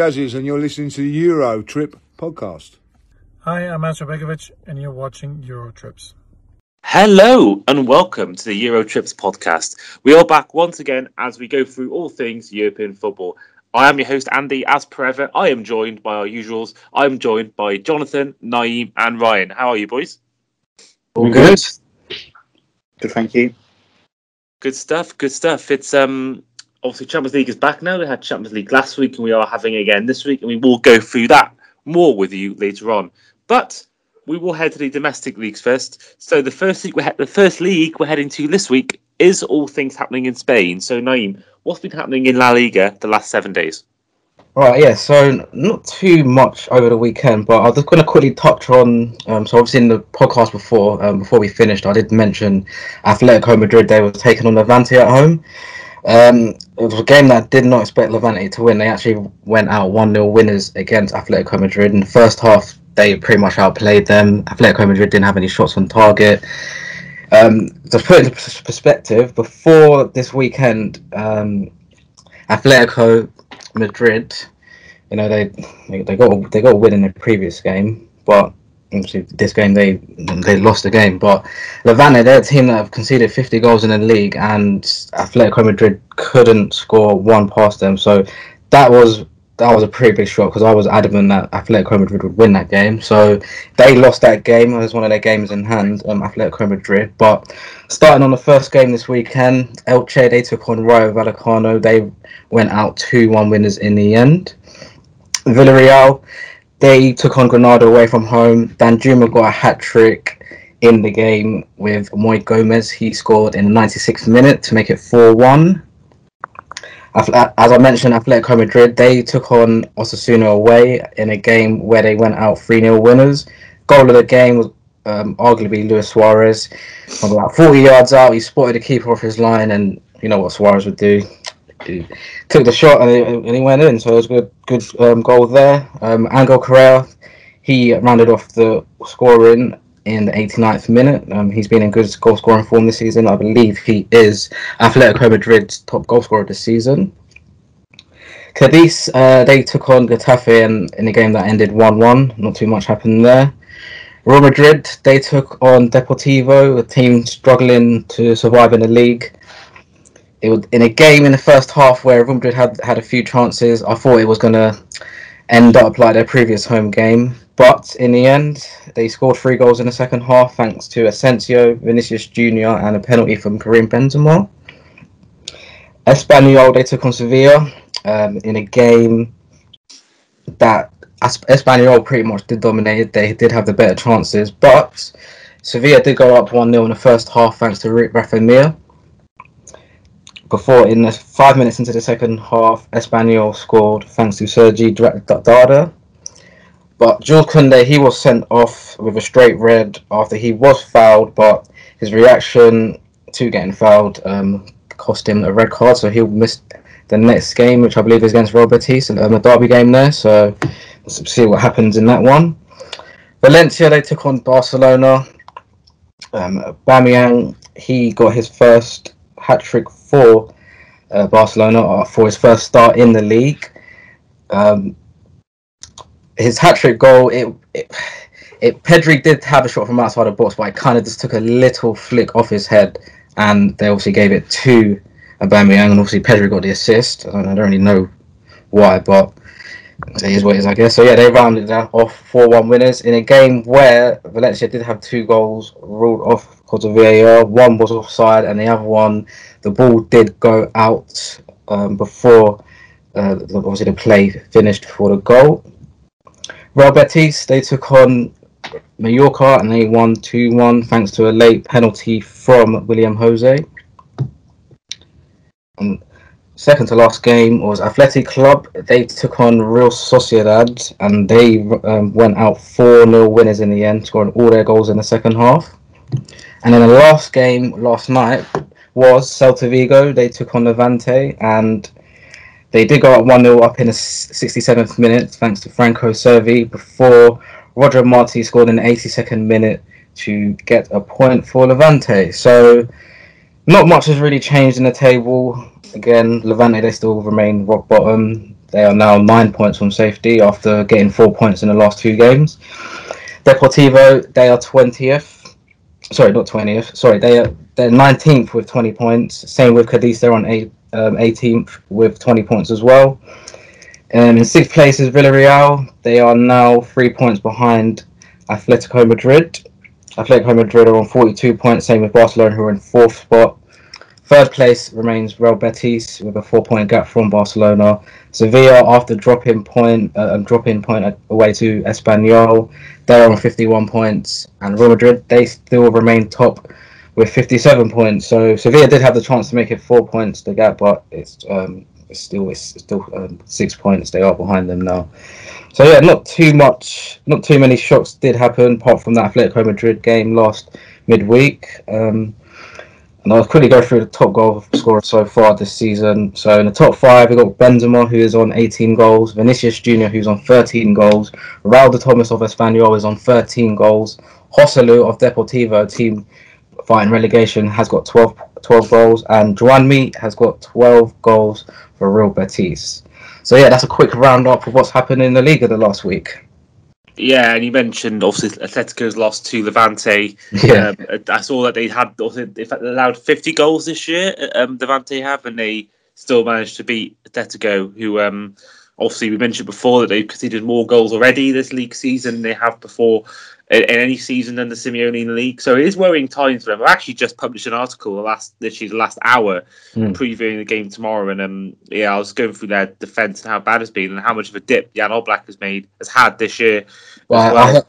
Andy Jazzies, and you're listening to the Euro Trip podcast. Hi, I'm Asmir Begovic, and you're watching Euro Trips. Hello and welcome to the Euro Trips podcast. We are back once again as we go through all things European football. I am your host, Andy. As per ever, I am joined by our usuals. I am joined by Jonathan, Nayim, and Ryan. How are you, boys? All good. Good, thank you. Good stuff. Good stuff. It's um obviously Champions League is back now. We had Champions League last week, and we are having again this week, and we will go through that more with you later on. But we will head to the domestic leagues first. So the first league, we the first league we're heading to this week is all things happening in Spain. So Nayim, what's been happening in La Liga the last seven days? Right, yeah, so not too much over the weekend, but I'm just going to quickly touch on. Um, so, obviously, in the podcast before, um, before we finished, I did mention Atletico Madrid. They were taking on Levante at home. Um, it was a game that I did not expect Levante to win. They actually went out 1 0 winners against Atletico Madrid. In the first half, they pretty much outplayed them. Atletico Madrid didn't have any shots on target. Um, to put into perspective, before this weekend, um, Atletico Madrid, you know, they they got they got a win in the previous game, but obviously this game they they lost the game. But Levante, they're a team that have conceded 50 goals in the league, and Atletico Madrid couldn't score one past them. So that was that was a pretty big shock because I was adamant that Atletico Madrid would win that game. So they lost that game. Was one of their games in hand, um, Atletico Madrid. But starting on the first game this weekend, Elche they took on Rayo Vallecano. They went out two one winners in the end. Villarreal they took on Granada away from home. Danjuma got a hat trick in the game with Moi Gomez. He scored in the 96th minute to make it 4 1. As I mentioned, Atletico Madrid, they took on Osasuna away in a game where they went out 3 0 winners. Goal of the game was um, arguably Luis Suarez. From about 40 yards out, he spotted the keeper off his line, and you know what Suarez would do. Took the shot and he, and went in, so it was a good, good um, goal there. Um, Angel Correa, he rounded off the scoring in the 89th minute. Um, he's been in good goal scoring form this season. I believe he is Atletico Madrid's top goal scorer this season. Cadiz, uh, they took on Getafe in, in a game that ended 1 1. Not too much happened there. Real Madrid, they took on Deportivo, a team struggling to survive in the league. It was in a game in the first half where Real Madrid had, had a few chances. I thought it was going to end up like their previous home game. But in the end, they scored three goals in the second half thanks to Asensio, Vinicius Jr., and a penalty from Karim Benzema. Espanyol, they took on Sevilla um, in a game that Espanyol pretty much did dominate. They did have the better chances, but Sevilla did go up 1 0 in the first half thanks to Rafa Mir. Before, in the five minutes into the second half, Espanyol scored thanks to Sergi Darder. But Jules Koundé, he was sent off with a straight red after he was fouled, but his reaction to getting fouled um, cost him a red card, so he'll miss the next game, which I believe is against Real Betis, um, a derby game there. So let's see what happens in that one. Valencia, they took on Barcelona. Um, Aubameyang, he got his first hat trick for uh, Barcelona uh, for his first start in the league. Um, his hat trick goal, it, it, it Pedri did have a shot from outside the box, but it kind of just took a little flick off his head, and they obviously gave it to Aubameyang, and obviously Pedri got the assist. I don't, I don't really know why, but it is what it is, I guess. So yeah, they rounded off four-one winners in a game where Valencia did have two goals ruled off because of VAR. One was offside, and the other one, the ball did go out um, before uh, obviously the play finished for the goal. Real Betis, they took on Mallorca and they won 2 1 thanks to a late penalty from Willian Jose. And second to last game was Athletic Club. They took on Real Sociedad and they um, went out 4 0 winners in the end, scoring all their goals in the second half. And then the last game last night was Celta Vigo. They took on Levante and they did go up 1 0 up in the 67th minute thanks to Franco Cervi before Roger Marti scored in the 82nd minute to get a point for Levante. So, not much has really changed in the table. Again, Levante, they still remain rock bottom. They are now nine points from safety after getting four points in the last two games. Deportivo, they are twentieth. Sorry, not twentieth. Sorry, they are they're nineteenth with twenty points. Same with Cadiz, they're on eight, um, 18th with twenty points as well. And in sixth place is Villarreal. They are now three points behind Atletico Madrid. Atletico Madrid are on 42 points, same with Barcelona, who are in fourth spot. Third place remains Real Betis with a four-point gap from Barcelona. Sevilla, after dropping point, uh, dropping point away to Espanyol, they're on 51 points, and Real Madrid they still remain top with 57 points. So Sevilla did have the chance to make it four points the gap, but it's um, it's still it's still um, six points. They are behind them now. So yeah, not too much, not too many shocks did happen apart from that Atletico Madrid game last midweek. Um, I'll quickly go through the top goal scorer so far this season. So in the top five, we've got Benzema, who is on 18 goals, Vinicius Junior, who's on 13 goals, Raul de Tomas of Espanyol is on 13 goals, Joselu of Deportivo, team fighting relegation, has got 12, 12 goals, and Juanmi has got 12 goals for Real Betis. So yeah, that's a quick roundup of what's happened in the league of the last week. Yeah, and you mentioned obviously Atletico's lost to Levante. Yeah, um, I saw that they had fact allowed 50 goals this year. Um, Levante have, and they still managed to beat Atletico, who um, obviously we mentioned before that they've conceded more goals already this league season than they have before in, in any season than the Simeone in the league. So it is worrying times for them. I've actually just published an article the last literally the last hour Mm. previewing the game tomorrow, and um, yeah, I was going through their defense and how bad it's been and how much of a dip Jan Oblak has made has had this year. well, well. I heard,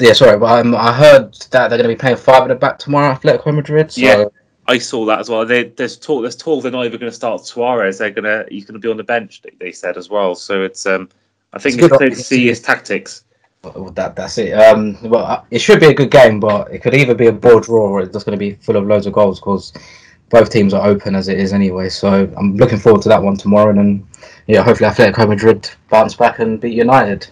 yeah, sorry, but um, I heard that they're going to be playing five at the back tomorrow, Atletico Madrid. So Yeah. I saw that as well. They, there's talk. There's talk they're not even going to start Suarez. They're gonna. He's going to be on the bench. They, they said as well. So it's. Um, I think It's it's good to see his tactics. Well, that that's it. Um, well, uh, it should be a good game, but it could either be a ball draw or it's just going to be full of loads of goals because both teams are open as it is anyway. So I'm looking forward to that one tomorrow, and then yeah, hopefully Atletico Madrid bounce back and beat United.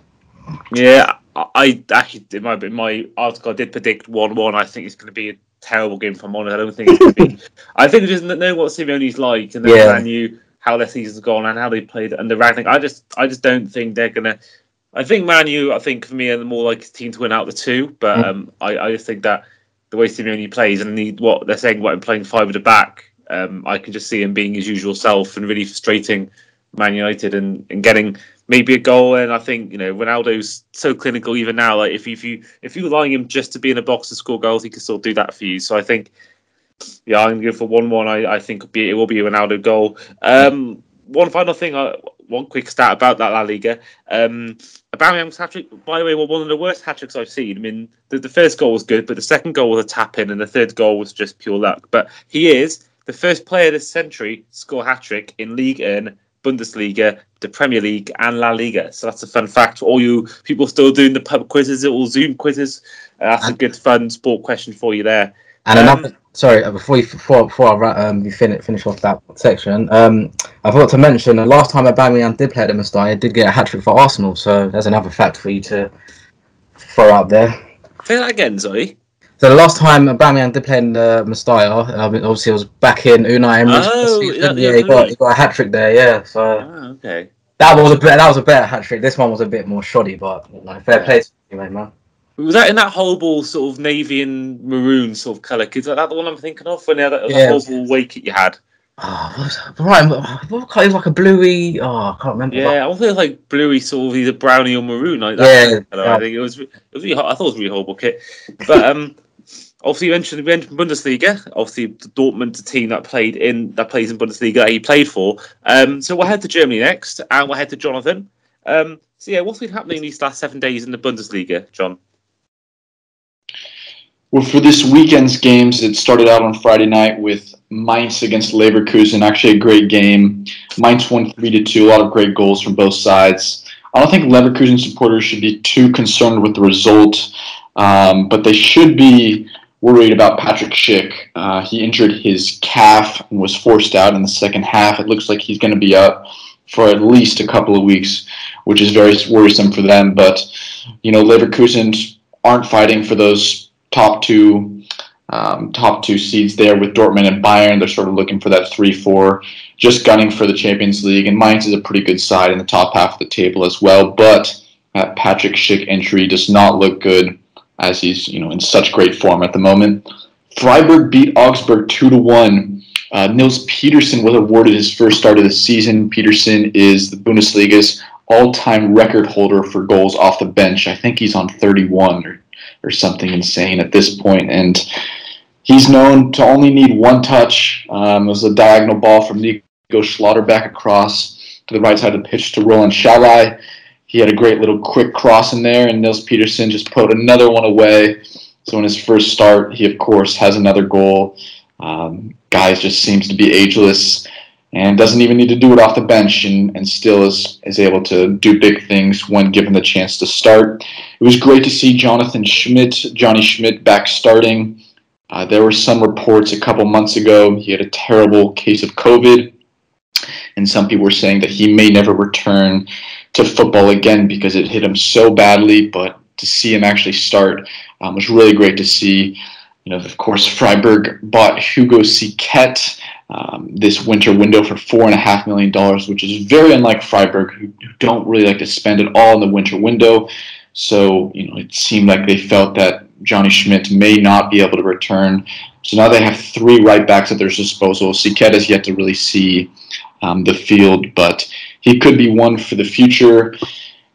Yeah, I, actually in my in my article I did predict one one. I think it's going to be a terrible game. for I'm I don't think it's going to be. I think just know what Simeone's like, and then Yeah. Knew how their season's gone and how they played under Rangnick. I just I just don't think they're going to. I think Manu, I think for me, are the more like team to win out the two. But Mm. um, I, I just think that the way Simeone plays and the, what they're saying about him playing five at the back, um, I can just see him being his usual self and really frustrating Man United and, and getting maybe a goal. And I think you know Ronaldo's so clinical even now. Like if if you if you allowing him just to be in a box and score goals, he can still do that for you. So I think yeah, I'm gonna go for one one. I, I think it'll be, it will be a Ronaldo goal. Um, one final thing, uh, one quick stat about that La Liga. Um, Aubameyang's hat trick, by the way, was one of the worst hat tricks I've seen. I mean, the, the first goal was good, but the second goal was a tap in, and the third goal was just pure luck. But he is the first player this century to score hat trick in League One, Bundesliga, the Premier League, and La Liga. So that's a fun fact for all you people still doing the pub quizzes or Zoom quizzes. Uh, that's a good, fun sport question for you there. And Um, another, sorry, uh, before you, before before I um, you finish finish off that section, um, I forgot to mention the last time Aubameyang did play at the Mestalla, he did get a hat trick for Arsenal. So there's another fact for you to throw out there. Say that again, Zoe. So the last time Aubameyang did play in the Mestalla, um, obviously it was back in Unai Emery's Oh, season. yeah, yeah, he got he got a hat trick there. Yeah, so Ah, okay. that was a bit that was a better hat trick. This one was a bit more shoddy, but you know, fair play to you, mate, man. Was that in that horrible sort of navy and maroon sort of colour? Is that the one I'm thinking of? When had that, that Yeah. horrible wake you had? Oh, what was that? Right, what kind- it was like a bluey. Oh, I can't remember. Yeah, I think it was like bluey, sort of either browny or maroon. Like that Yeah, kind of colour. yeah. I think it was. It was really. I thought it was a really horrible kit. But um, obviously you mentioned, you mentioned Bundesliga. Obviously, the Dortmund team that played in that plays in Bundesliga that he played for. Um, so we'll head to Germany next, and we'll head to Jonathan. Um, so yeah, what's been happening these last seven days in the Bundesliga, John? Well, for this weekend's games, it started out on Friday night with Mainz against Leverkusen. Actually, a great game. Mainz won three to two. A lot of great goals from both sides. I don't think Leverkusen supporters should be too concerned with the result, um, but they should be worried about Patrick Schick. Uh, he injured his calf and was forced out in the second half. It looks like he's going to be out for at least a couple of weeks, which is very worrisome for them. But you know, Leverkusen aren't fighting for those top two um, top two seeds there with Dortmund and Bayern. They're sort of looking for that 3 4, just gunning for the Champions League. And Mainz is a pretty good side in the top half of the table as well. But that Patrick Schick entry does not look good as he's you know in such great form at the moment. Freiburg beat Augsburg 2 to 1. Uh, Nils Petersen was awarded his first start of the season. Petersen is the Bundesliga's all-time record holder for goals off the bench. I think he's on 31 or, or something insane at this point, and he's known to only need one touch. Um, it was a diagonal ball from Nico Schlotterbeck across to the right side of the pitch to Roland Sallai. He had a great little quick cross in there, and Nils Petersen just put another one away. So in his first start, he of course has another goal. Um, guys just seems to be ageless and doesn't even need to do it off the bench and, and still is, is able to do big things when given the chance to start. It was great to see Jonathan Schmid, Johnny Schmid, back starting. Uh, there were some reports a couple months ago he had a terrible case of COVID, and some people were saying that he may never return to football again because it hit him so badly. But to see him actually start um, was really great to see. You know, of course, Freiburg bought Hugo Siquet um, this winter window for four and a half million dollars, which is very unlike Freiburg, who, don't really like to spend it all in the winter window. So, you know, it seemed like they felt that Johnny Schmid may not be able to return. So now they have three right backs at their disposal. Siquet has yet to really see um, the field, but he could be one for the future.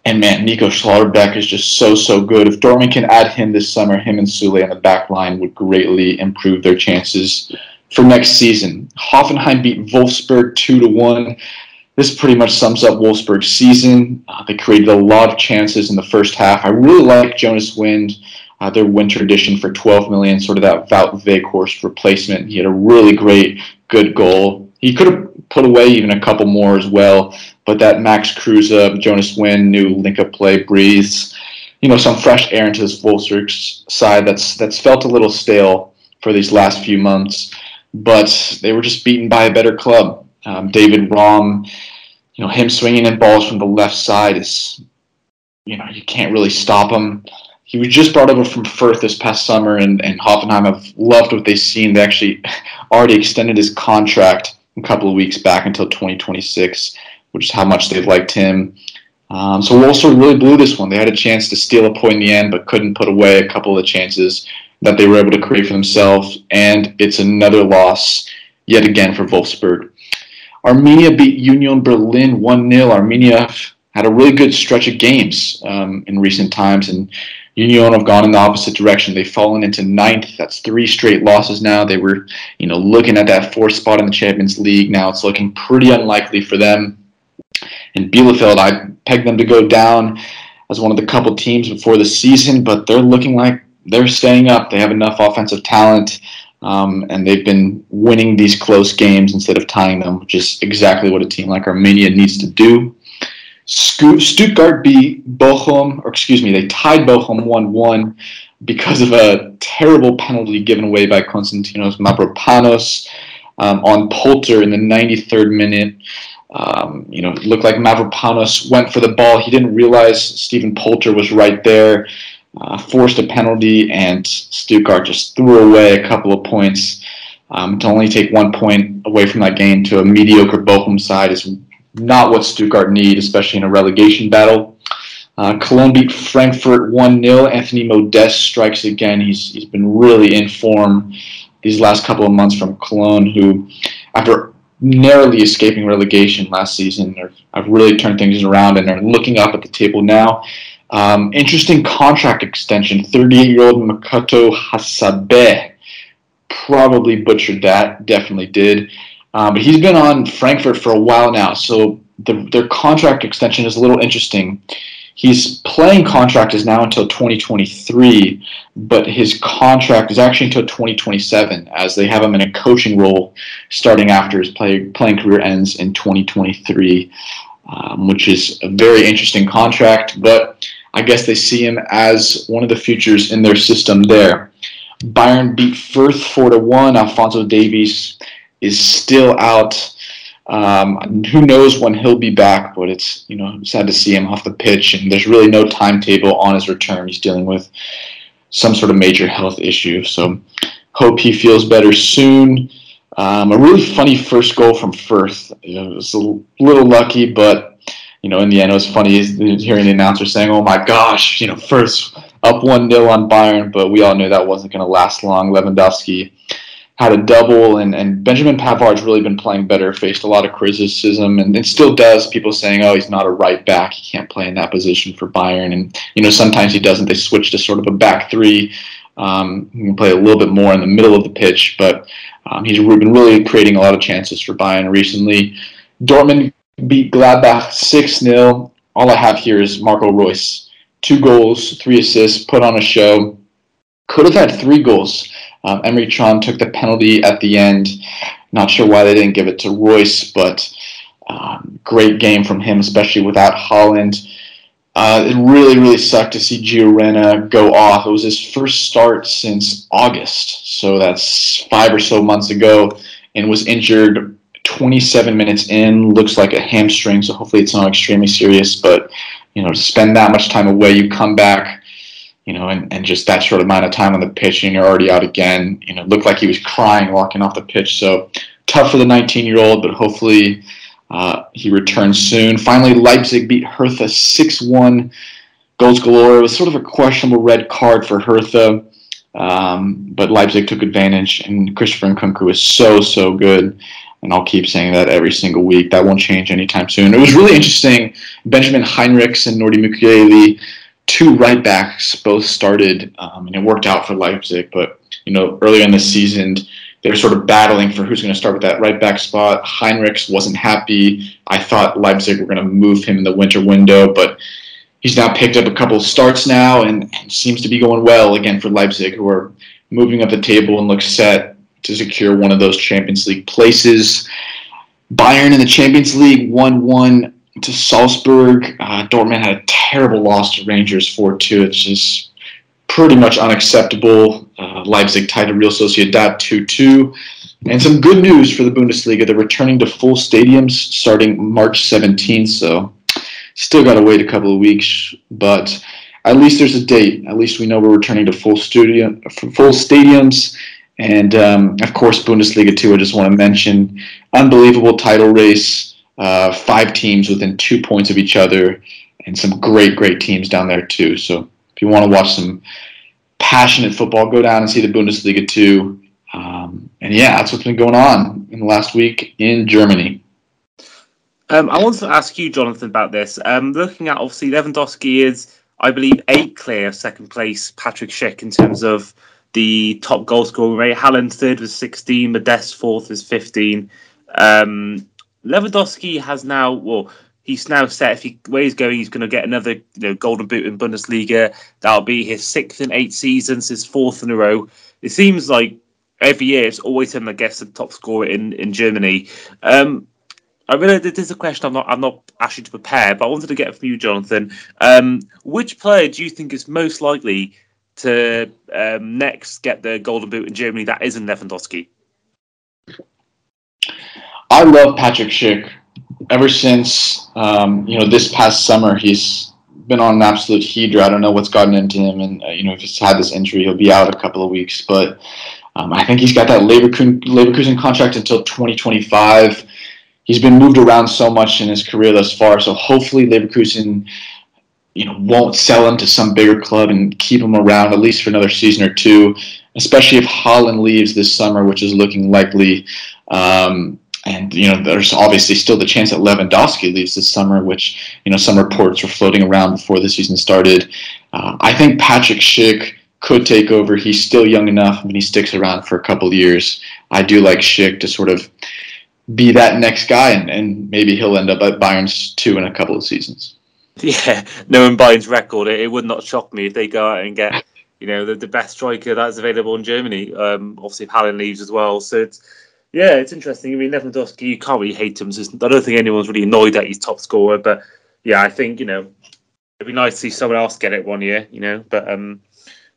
And man, Nico Schlotterbeck is just so, so good. If Dortmund can add him this summer, him and Sule on the back line would greatly improve their chances for next season. Hoffenheim beat Wolfsburg 2 to 1. This pretty much sums up Wolfsburg's season. Uh, they created a lot of chances in the first half. I really like Jonas Wind, uh, their winter edition for 12 million, sort of that Wout Weghorst replacement. He had a really great, good goal. He could have put away even a couple more as well, but that Max Kruse, Jonas Wind, new link-up play breathes, you know, some fresh air into this Wolfsburg side that's that's felt a little stale for these last few months but they were just beaten by a better club. Um, David Raum, you know, him swinging in balls from the left side is, you know, you can't really stop him. He was just brought over from Fürth this past summer, and, and Hoffenheim have loved what they've seen. They actually already extended his contract a couple of weeks back until 2026, which is how much they liked him. Um, so Wolfsburg really blew this one. They had a chance to steal a point in the end, but couldn't put away a couple of chances that they were able to create for themselves, and it's another loss yet again for Wolfsburg. Arminia beat Union Berlin 1 0. Arminia had a really good stretch of games um, in recent times, and Union have gone in the opposite direction. They've fallen into ninth. That's three straight losses now. They were, you know, looking at that fourth spot in the Champions League. Now it's looking pretty unlikely for them. And Bielefeld, I pegged them to go down as one of the couple teams before the season, but they're looking like they're staying up. They have enough offensive talent, um, and they've been winning these close games instead of tying them, which is exactly what a team like Arminia needs to do. Stuttgart beat Bochum, or excuse me, they tied Bochum 1 1 because of a terrible penalty given away by Konstantinos Mavropanos um, on Polter in the 93rd minute. Um, you know, it looked like Mavropanos went for the ball. He didn't realize Stephen Polter was right there uh, forced a penalty, and Stuttgart just threw away a couple of points. Um, to only take one point away from that game to a mediocre Bochum side is not what Stuttgart need, especially in a relegation battle. Uh, Cologne beat Frankfurt 1 0. Anthony Modeste strikes again. He's, he's been really in form these last couple of months from Cologne, who, after narrowly escaping relegation last season, have really turned things around and are looking up at the table now. Um, interesting contract extension. 38 year old Makoto Hasebe. probably butchered that. Definitely did. Um, but he's been on Frankfurt for a while now, so the, their contract extension is a little interesting. His playing contract is now until 2023, but his contract is actually until 2027, as they have him in a coaching role starting after his play, playing career ends in 2023, um, which is a very interesting contract. But I guess they see him as one of the futures in their system there. Bayern beat Fürth 4 to 1. Alphonso Davies is still out. Um, who knows when he'll be back, but it's you know sad to see him off the pitch, and there's really no timetable on his return. He's dealing with some sort of major health issue. So Hope he feels better soon. Um, a really funny first goal from Fürth. It was a little lucky, but you know, in the end, it was funny hearing the announcer saying, "Oh my gosh, you know, first up one 0 on Bayern," but we all knew that wasn't going to last long. Lewandowski had a double, and, and Benjamin Pavard's really been playing better, faced a lot of criticism, and, and still does. People saying, oh, he's not a right back, he can't play in that position for Bayern, and you know sometimes he doesn't. They switch to sort of a back three. Um, he can play a little bit more in the middle of the pitch, but um, he's been really creating a lot of chances for Bayern recently. Dortmund beat Gladbach 6 0. All I have here is Marco Reus. Two goals, three assists, put on a show. Could have had three goals. Um, Emre Can took the penalty at the end. Not sure why they didn't give it to Reus, but um, great game from him, especially without Haaland. Uh, it really, really sucked to see Gio Reyna go off. It was his first start since August, so that's five or so months ago, and was injured 27 minutes in. Looks like a hamstring, so hopefully it's not extremely serious. But you know, to spend that much time away, you come back you know, and, and just that short amount of time on the pitch and you're already out again. You know, looked like he was crying walking off the pitch. So tough for the 19 year old, but hopefully uh, he returns soon. Finally, Leipzig beat Hertha 6 1. Goals galore. It was sort of a questionable red card for Hertha, um, but Leipzig took advantage, and Christopher Nkunku is so, so good. And I'll keep saying that every single week. That won't change anytime soon. It was really interesting. Benjamin Henrichs and Nordi Mukiele two right backs both started, um, and it worked out for Leipzig. But you know, earlier in the season, they were sort of battling for who's going to start with that right back spot. Henrichs wasn't happy. I thought Leipzig were going to move him in the winter window, but he's now picked up a couple starts now and, and seems to be going well again for Leipzig, who are moving up the table and look set to secure one of those Champions League places. Bayern in the Champions League 1 1 to Salzburg. Uh, Dortmund had a terrible loss to Rangers 4 2. It's just pretty much unacceptable. Uh, Leipzig tied to Real Sociedad 2 2. And some good news for the Bundesliga. They're returning to full stadiums starting March 17th, so still got to wait a couple of weeks, but at least there's a date. At least we know we're returning to full studio, full stadiums. And um, of course, Bundesliga 2, I just want to mention. Unbelievable title race uh, five teams within two points of each other, and some great, great teams down there too. So if you want to watch some passionate football, go down and see the Bundesliga 2. Um, and yeah, that's what's been going on in the last week in Germany. Um, I wanted to ask you, Jonathan, about this. Um, looking at obviously Lewandowski is, I believe, eight clear second place. Patrick Schick in terms of the top goal scoring rate. Haaland third with 16. Modeste fourth is 15. Um, Lewandowski has now, well, he's now set. If he where he's going, he's going to get another you know golden boot in Bundesliga. That'll be his sixth in eight seasons, his fourth in a row. It seems like every year it's always him that gets the top scorer in in Germany. Um, I really this is a question I'm not I'm not actually to prepare, but I wanted to get from you, Jonathan. Um, which player do you think is most likely to um, next get the golden boot in Germany that isn't Lewandowski? I love Patrick Schick. Ever since um, you know this past summer, he's been on an absolute heater. I don't know what's gotten into him, and uh, you know if he's had this injury, he'll be out a couple of weeks. But um, I think he's got that Leverkusen, Leverkusen contract until 2025. He's been moved around so much in his career thus far, so hopefully Leverkusen, you know, won't sell him to some bigger club and keep him around at least for another season or two. Especially if Haaland leaves this summer, which is looking likely. Um, and you know, there's obviously still the chance that Lewandowski leaves this summer, which you know some reports were floating around before the season started. Uh, I think Patrick Schick could take over. He's still young enough, and he sticks around for a couple of years. I do like Schick to sort of be that next guy, and, and maybe he'll end up at Bayern's too in a couple of seasons. Yeah, knowing Bayern's record, it, it would not shock me if they go out and get you know the, the best striker that's available in Germany. Um, obviously, if Haaland leaves as well, so it's yeah, it's interesting. I mean, Lewandowski, you can't really hate him. I don't think anyone's really annoyed that he's top scorer. But yeah, I think you know it'd be nice to see someone else get it one year. You know, but um,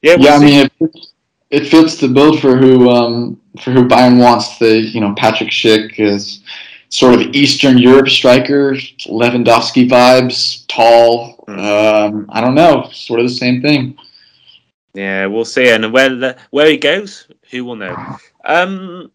yeah, we'll yeah. See. I mean, it, it fits the build for who um for who Bayern wants. The you know Patrick Schick is sort of Eastern Europe striker, Lewandowski vibes, tall. Mm. Um, I don't know, sort of the same thing. Yeah, we'll see. And where where he goes, who will know? Um,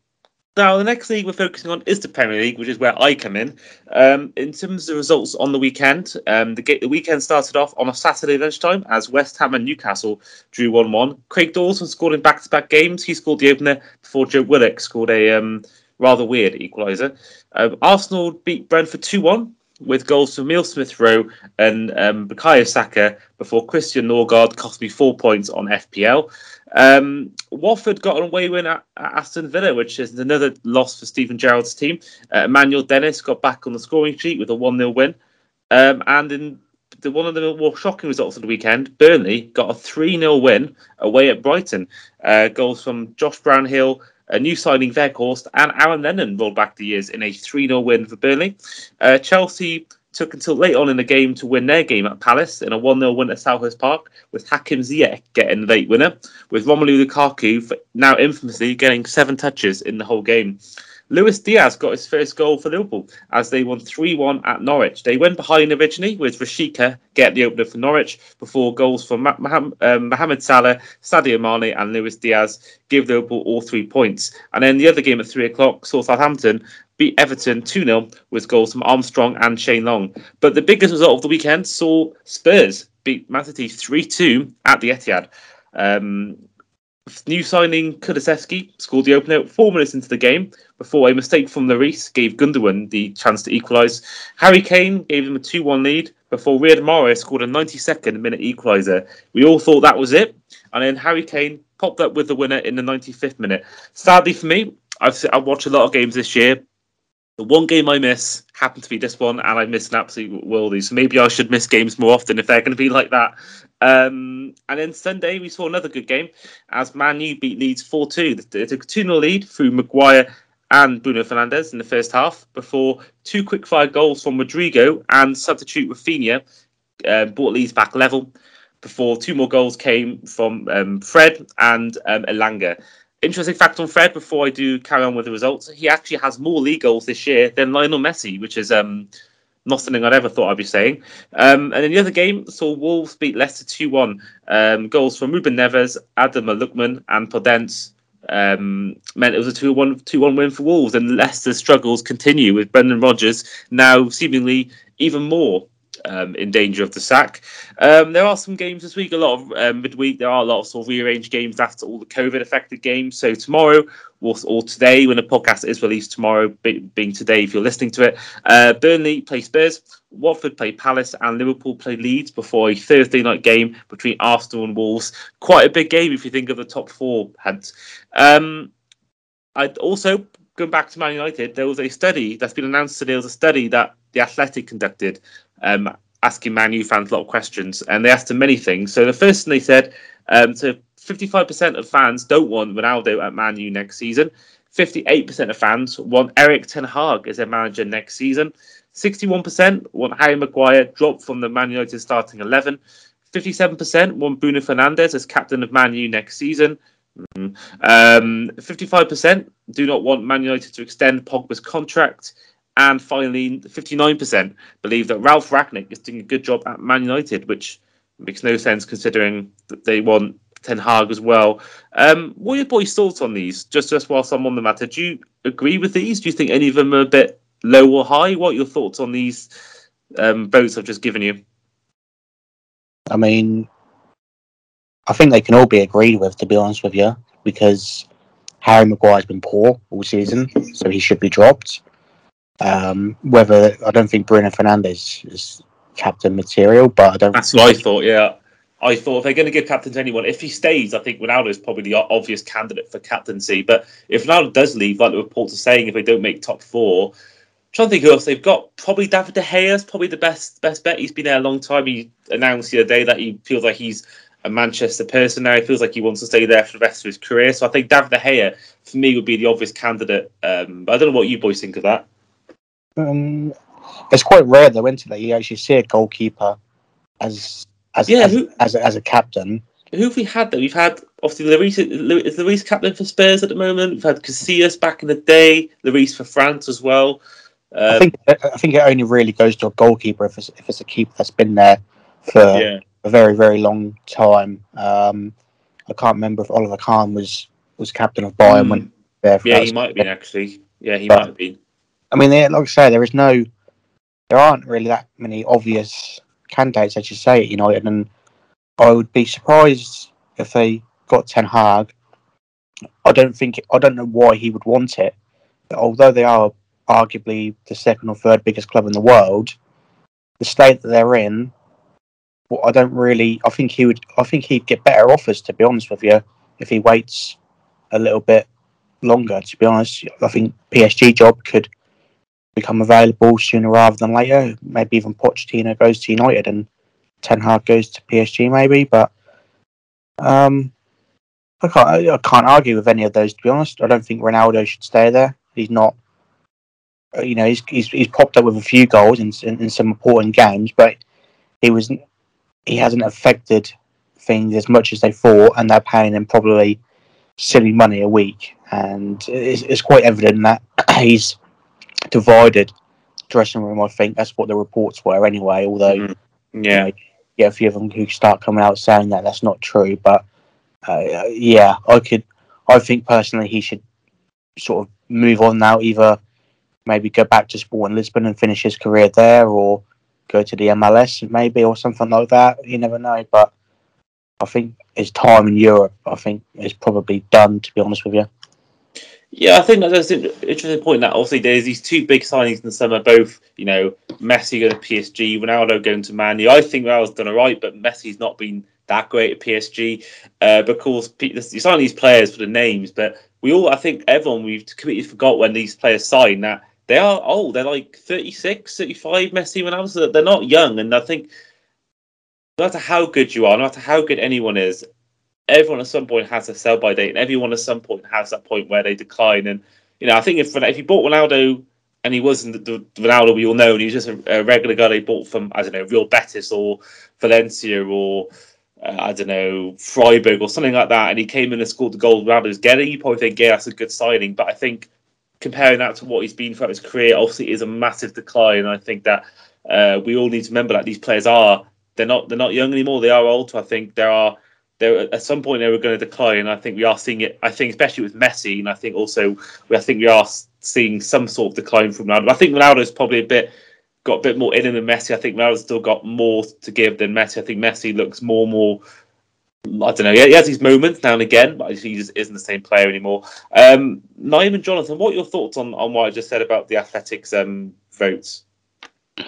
now, the next league we're focusing on is the Premier League, which is where I come in. Um, in terms of the results on the weekend, um, the, the weekend started off on a Saturday lunchtime as West Ham and Newcastle drew 1 1. Craig Dawson scored in back to back games. He scored the opener before Joe Willock scored a um, rather weird equaliser. Um, Arsenal beat Brentford 2 1 with goals from Emile Smith Rowe and um, Bukayo Saka before Christian Norgaard cost me four points on FPL. Um, Watford got an away win at, at, Aston Villa, which is another loss for Steven Gerrard's team. Uh, Emmanuel Dennis got back on the scoring sheet with a 1 0 win. Um, and in the, one of the more shocking results of the weekend, Burnley got a 3 0 win away at Brighton. Uh, goals from Josh Brownhill, a new signing Weghorst, and Aaron Lennon rolled back the years in a 3 0 win for Burnley. Uh, Chelsea took until late on in the game to win their game at Palace in a 1 0 win at Selhurst Park, with Hakim Ziyech getting the late winner, with Romelu Lukaku now infamously getting seven touches in the whole game. Luis Diaz got his first goal for Liverpool as they won 3 1 at Norwich. They went behind originally with Rashica get the opener for Norwich before goals from um, Mohamed Salah, Sadio Mane, and Luis Diaz give Liverpool all three points. And then the other game at 3 o'clock saw Southampton beat Everton 2 0 with goals from Armstrong and Shane Long. But the biggest result of the weekend saw Spurs beat Man City 3 2 at the Etihad. Um, New signing Kulusevski scored the opener four minutes into the game before a mistake from Lloris gave Gundogan the chance to equalise. Harry Kane gave them a 2 1 lead before Riyad Mahrez scored a 92nd minute equaliser. We all thought that was it, and then Harry Kane popped up with the winner in the 95th minute. Sadly for me, I've, I've watched a lot of games this year. The one game I miss happened to be this one, and I missed an absolute worldie. So maybe I should miss games more often if they're going to be like that. Um, and then Sunday, we saw another good game as Man U beat Leeds 4 2. They took a 2 0 lead through Maguire and Bruno Fernandes in the first half before two quick fire goals from Rodrigo and substitute Raphinha uh, brought Leeds back level before two more goals came from um, Fred and um, Elanga. Interesting fact on Fred before I do carry on with the results. He actually has more league goals this year than Lionel Messi, which is um, not something I'd ever thought I'd be saying. Um, and in the other game, saw Wolves beat Leicester 2 1. Um, goals from Ruben Neves, Adam Lookman, and Podence um, meant it was a 2 1 2 1 win for Wolves. And Leicester's struggles continue with Brendan Rodgers now seemingly even more um, in danger of the sack. Um, there are some games this week, a lot of um, midweek. There are a lot of sort of rearranged games after all the COVID affected games. So tomorrow or, today, when the podcast is released tomorrow, being today if you're listening to it, uh, Burnley play Spurs, Watford play Palace, and Liverpool play Leeds before a Thursday night game between Arsenal and Wolves. Quite a big game if you think of the top four. Had um, I'd also going back to Man United, there was a study that's been announced today. There was a study that the Athletic conducted um, asking Man U fans a lot of questions, and they asked him many things. So the first thing they said, um, so 55% of fans don't want Ronaldo at Man U next season. 58% of fans want Erik Ten Hag as their manager next season. 61% want Harry Maguire dropped from the Man United starting 11. 57% want Bruno Fernandes as captain of Man U next season. Mm-hmm. Um, 55% do not want Man United to extend Pogba's contract. And finally, 59% believe that Ralf Rangnick is doing a good job at Man United, which makes no sense considering that they want Ten Hag as well. Um, what are your boys' thoughts on these? Just just whilst I'm on the matter, do you agree with these? Do you think any of them are a bit low or high? What are your thoughts on these um, votes I've just given you? I mean, I think they can all be agreed with, to be honest with you, because Harry Maguire's been poor all season, so he should be dropped. Um, whether I don't think Bruno Fernandes is captain material, but I don't. That's what I thought. Yeah, I thought if they're going to give captain to anyone, if he stays, I think Ronaldo is probably the obvious candidate for captaincy. But if Ronaldo does leave, like the reports are saying, if they don't make top four, I'm trying to think who else they've got. Probably David De Gea is probably the best best bet. He's been there a long time. He announced the other day that he feels like he's a Manchester person now. He feels like he wants to stay there for the rest of his career. So I think David De Gea, for me, would be the obvious candidate. Um, I don't know what you boys think of that. Um, it's quite rare though, isn't it, that you actually see a goalkeeper as as yeah, as, who, as, a, as a captain. Who have we had though? We've had obviously Lloris is Lloris captain for Spurs at the moment. We've had Casillas back in the day, Lloris for France as well. Um, I think I think it only really goes to a goalkeeper if it's if it's a keeper that's been there for yeah. a very very long time. Um, I can't remember if Oliver Kahn was was captain of Bayern Mm. when there. for Yeah, he might have been actually. Yeah, he But- might have been. I mean, like I say, there is no, there aren't really that many obvious candidates, as you say, at United, and I would be surprised if they got Ten Hag. I don't think, I don't know why he would want it. Although they are arguably the second or third biggest club in the world, the state that they're in, well, I don't really. I think he would. I think he'd get better offers, to be honest with you, if he waits a little bit longer. To be honest, I think PSG job could become available sooner rather than later. Maybe even Pochettino goes to United and Ten Hag goes to PSG, maybe. But um, I can't. I can't argue with any of those. To be honest, I don't think Ronaldo should stay there. He's not. uh, You know, he's he's, he's popped up with a few goals in, in in some important games, but he was he hasn't affected things as much as they thought, and they're paying him probably silly money a week, and it's, it's quite evident that he's divided dressing room. I think that's what the reports were anyway. Although Mhm. Yeah. yeah, a few of them who start coming out saying that that's not true, but uh, yeah, I could. I think personally he should sort of move on now. Either maybe go back to Sporting Lisbon and finish his career there, or go to the MLS maybe or something like that. You never know, but I think his time in Europe, I think, is probably done. To be honest with you. Yeah, I think that's an interesting point. That obviously there's these two big signings in the summer, both you know Messi going to PSG, Ronaldo going to Man U. I think Ronaldo's done all right, but Messi's not been that great at PSG. Uh, because you sign these players for the names, but we all, I think, everyone we've completely forgot when these players sign that they are old. They're like 36, 35, Messi, Ronaldo. They're not young, and I think no matter how good you are, no matter how good anyone is, everyone at some point has a sell by date, and everyone at some point has that point where they decline. And you know, I think if if you bought Ronaldo and he wasn't the, the Ronaldo we all know, and he was just a, a regular guy they bought from I don't know Real Betis or Valencia or uh, I don't know Freiburg or something like that, and he came in and scored the goal Ronaldo's getting, you probably think yeah that's a good signing. But I think comparing that to what he's been throughout his career, obviously, is a massive decline. And I think that uh, we all need to remember that these players are they're not they're not young anymore. They are old. I think there are there at some point they were going to decline. And I think we are seeing it. I think especially with Messi, and I think also I think we are seeing some sort of decline from Ronaldo. I think Ronaldo's probably a bit got a bit more in him than Messi. I think Ronaldo's still got more to give than Messi. I think Messi looks more and more. I don't know. He has his moments now and again, but he just isn't the same player anymore. Um, Nayim and Jonathan, what are your thoughts on, on what I just said about the Athletics um, votes?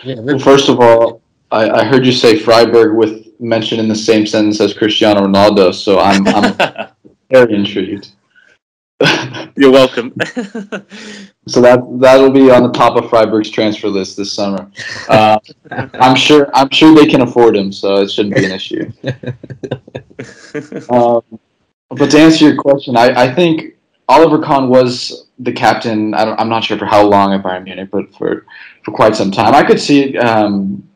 Well, first of all, I, I heard you say Freiburg with mention in the same sentence as Cristiano Ronaldo, so I'm, I'm very intrigued. You're welcome. so that that'll be on the top of Freiburg's transfer list this summer. Uh, I'm sure I'm sure they can afford him, so it shouldn't be an issue. Um, but to answer your question, I, I think Oliver Kahn was the captain. I don't, I'm not sure for how long at Bayern Munich, but for for quite some time. I could see. Um,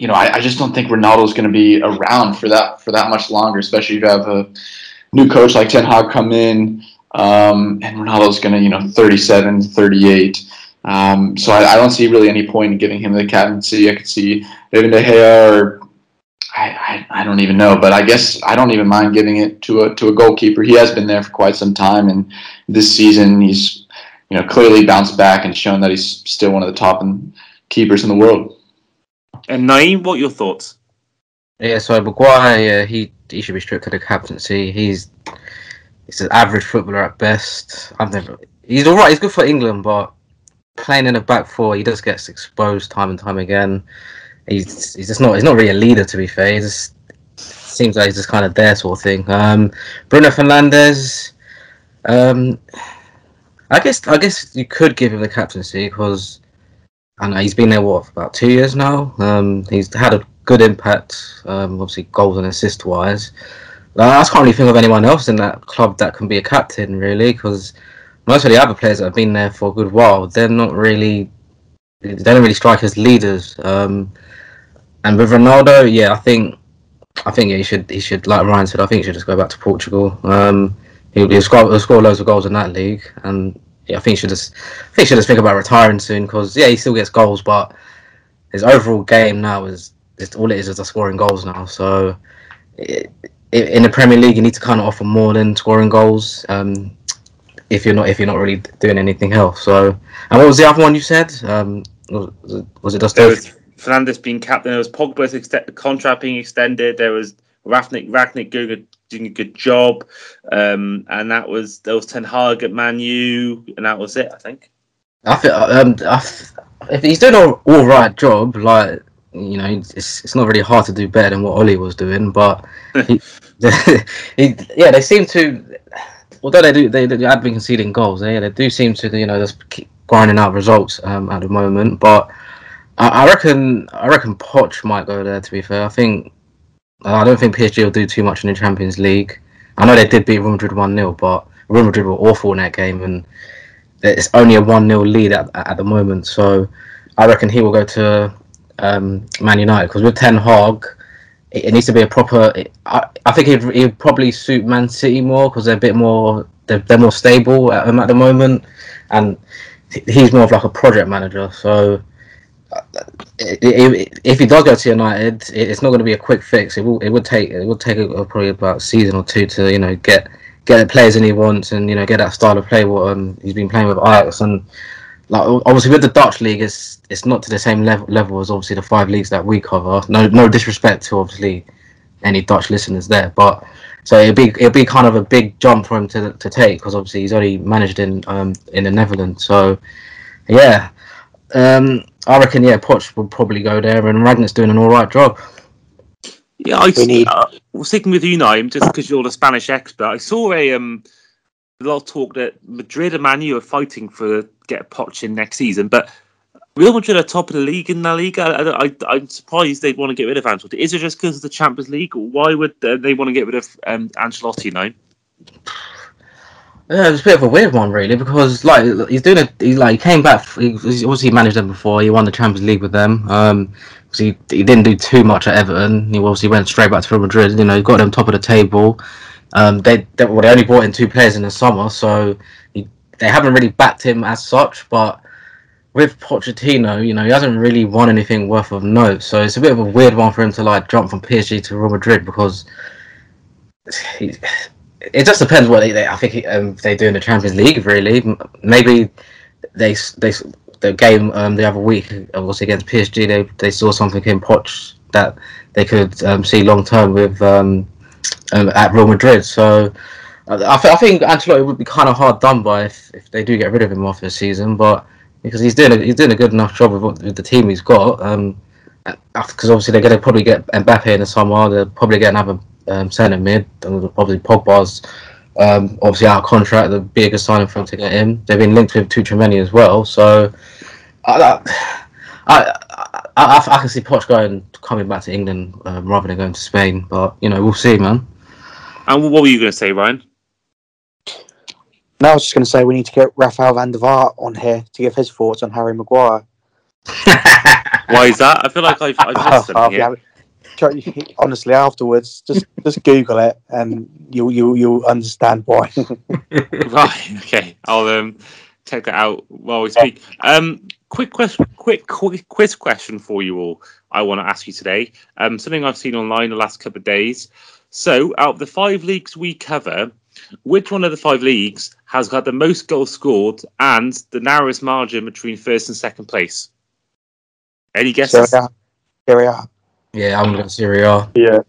you know, I, I just don't think Ronaldo's going to be around for that for that much longer, especially if you have a new coach like Ten Hag come in, um, and Ronaldo's going to, you know, 37, 38. Um, so I, I don't see really any point in giving him the captaincy. I could see David De Gea or I, I, I don't even know, but I guess I don't even mind giving it to a to a goalkeeper. He has been there for quite some time, and this season he's you know clearly bounced back and shown that he's still one of the top keepers in the world. And Nayim, what your thoughts? Yeah, so Maguire, yeah, he he should be stripped of the captaincy. He's he's an average footballer at best. I've never. He's all right. He's good for England, but playing in the back four, he just gets exposed time and time again. He's he's just not he's not really a leader to be fair. He just seems like he's just kind of there sort of thing. Um, Bruno Fernandes, um, I guess I guess you could give him the captaincy because Know he's been there what about two years now. Um, he's had a good impact, um, obviously goals and assist wise. I can't really think of anyone else in that club that can be a captain really, because most of the other players that have been there for a good while, they're not really, they don't really strike as leaders. Um, and with Ronaldo, yeah, I think, I think yeah, he should, he should, like Ryan said, I think he should just go back to Portugal. Um, he'll, he'll score, he'll score loads of goals in that league, and yeah, I think he should just, I think should just think about retiring soon, because yeah, he still gets goals, but his overall game now is, it's, all it is is just scoring goals now. So. It, i- in the Premier League, you need to kind of offer more than scoring goals. Um, if you're not if you're not really doing anything else. So, and what was the other one you said? Um, was it, was it just There was Fernandes being captain. There was Pogba's ext- contract being extended. There was Ralf Rangnick doing a, good job, um, and that was there was Ten Hag at Man U, and that was it. I think. I feel um, I f- if he's doing an all right job, like you know, it's it's not really hard to do better than what Ole was doing. But he, he, yeah, they seem to. Although they do, they, they have been conceding goals. They, they do seem to, you know, just keep grinding out results um, at the moment. But I, I reckon, I reckon Poch might go there. To be fair, I think I don't think PSG will do too much in the Champions League. I know they did beat Real Madrid one 0 but Real Madrid were awful in that game, and it's only a one 0 lead at, at the moment. So I reckon he will go to um, Man United because with Ten Hag, it, it needs to be a proper. I, I think he'd, he'd probably suit Man City more because they're a bit more they're, they're more stable at, at the moment, and he's more of like a project manager. So. If he does go to United, it's not going to be a quick fix. It will. It would take. It would take probably about a season or two to you know get get the players in he wants and you know get that style of play what um, he's been playing with Ajax and like obviously with the Dutch league it's it's not to the same level level as obviously the five leagues that we cover. No no disrespect to obviously any Dutch listeners there, but so it'd be it'd be kind of a big jump for him to to take because obviously he's only managed in um in the Netherlands. So yeah, um I reckon yeah Poch will probably go there and Ragnar's doing an all right job. Yeah, I We need- uh, well, sticking with you, Nayim, just because you're the Spanish expert. I saw a um a lot of talk that Madrid and Manu U are fighting for get Poch in next season, but Real Madrid are top of the league in La Liga. I, I, I'm surprised they'd want to get rid of Ancelotti. Is it just because of the Champions League? Why would uh, they want to get rid of um, Ancelotti now? Yeah, it's a bit of a weird one, really, because like he's doing a he like came back. He, obviously managed them before. He won the Champions League with them. Um, 'cause he he didn't do too much at Everton. He obviously went straight back to Real Madrid. You know, he got them top of the table. Um, they they, well, they only brought in two players in the summer, so he, they haven't really backed him as such. But with Pochettino, you know, he hasn't really won anything worth of note. So it's a bit of a weird one for him to like jump from PSG to Real Madrid because he, it just depends what they, they I think um, they do in the Champions League. Really, maybe they they the game um, the other week uh, was against PSG. They they saw something in Poch that they could um, see long term with um, um, at Real Madrid. So. uh, I, th- I think Ancelotti would be kind of hard done by if, if they do get rid of him after the season, but because he's doing a, he's doing a good enough job with, with the team he's got. Um, because obviously they're going to probably get Mbappe in the summer. They'll probably get another um, centre mid, and probably Pogba's um, obviously out of contract. The be a good signing for him to get him. They've been linked with Tchouaméni as well, so I, I, I, I, I can see Poch going coming back to England um, rather than going to Spain. But you know, we'll see, man. And what were you going to say, Ryan? No, I was just going to say we need to get Rafael van der Vaart on here to give his thoughts on Harry Maguire. Why is that? I feel like I've, I've missed something happy- Honestly, afterwards, just just Google it and you'll you you'll understand why. Right. Okay. I'll um check that out while we speak. Um, quick question, quick, quick quiz question for you all. I want to ask you today. Um, something I've seen online the last couple of days. So, out of the five leagues we cover, which one of the five leagues has got the most goals scored and the narrowest margin between first and second place? Any guesses? so, yeah, here we are. yeah, I'm going to Serie A. Yeah.